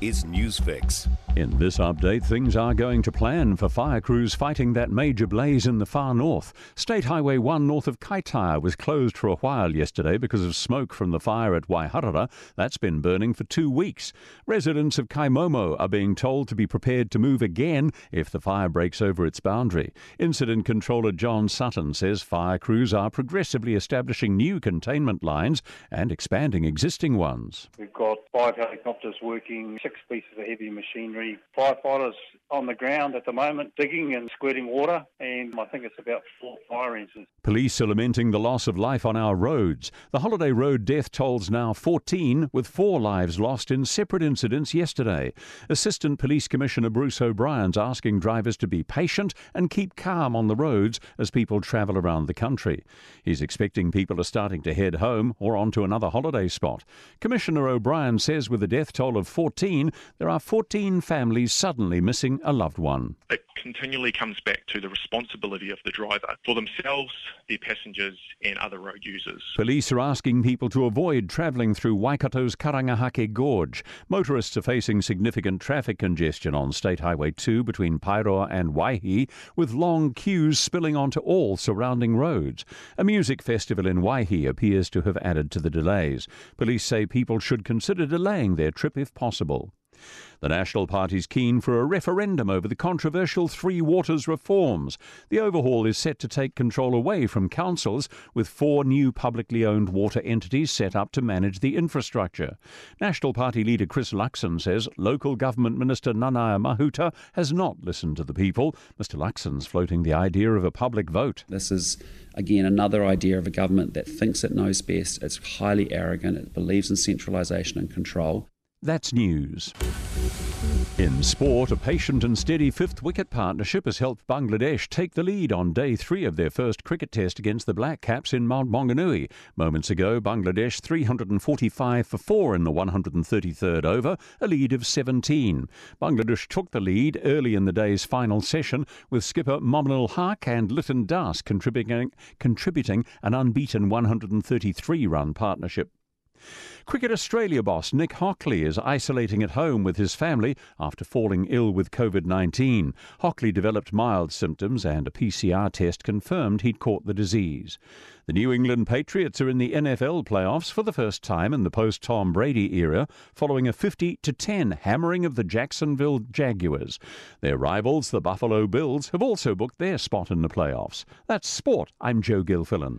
is Newsfix. In this update, things are going to plan for fire crews fighting that major blaze in the far north. State Highway 1 north of Kaitaia was closed for a while yesterday because of smoke from the fire at Waiharara. That's been burning for two weeks. Residents of Kaimaumau are being told to be prepared to move again if the fire breaks over its boundary. Incident controller John Sutton says fire crews are progressively establishing new containment lines and expanding existing ones. We've got five helicopters working, six pieces of heavy machinery, firefighters on the ground at the moment digging and squirting water, and I think it's about four fire engines. Police are lamenting the loss of life on our roads. The Holiday Road death toll's now 14, with four lives lost in separate incidents yesterday. Assistant Police Commissioner Bruce O'Brien's asking drivers to be patient and keep calm on the roads as people travel around the country. He's expecting people are starting to head home or onto another holiday spot. Commissioner O'Brien says with a death toll of 14, there are 14 families suddenly missing a loved one. Continually comes back to the responsibility of the driver for themselves, their passengers, and other road users. Police are asking people to avoid travelling through Waikato's Karangahake Gorge. Motorists are facing significant traffic congestion on State Highway 2 between Paeroa and Waihi, with long queues spilling onto all surrounding roads. A music festival in Waihi appears to have added to the delays. Police say people should consider delaying their trip if possible. The National Party's keen for a referendum over the controversial Three Waters reforms. The overhaul is set to take control away from councils, with four new publicly owned water entities set up to manage the infrastructure. National Party leader Chris Luxon says local government minister Nanaia Mahuta has not listened to the people. Mr Luxon's floating the idea of a public vote. This is again another idea of a government that thinks it knows best. It's highly arrogant. It believes in centralisation and control. That's news. In sport, a patient and steady fifth wicket partnership has helped Bangladesh take the lead on day three of their first cricket test against the Black Caps in Mount Maunganui. Moments ago, Bangladesh 345 for 4 in the 133rd over, a lead of 17. Bangladesh took the lead early in the day's final session, with skipper Mominul Haq and Liton Das contributing, contributing an unbeaten 133 run partnership. Cricket Australia boss Nick Hockley is isolating at home with his family after falling ill with COVID 19. Hockley developed mild symptoms and a PCR test confirmed he'd caught the disease. The New England Patriots are in the NFL playoffs for the first time in the post Tom Brady era, following a 50 10 hammering of the Jacksonville Jaguars. Their rivals, the Buffalo Bills, have also booked their spot in the playoffs. That's sport. I'm Joe Gilfillan.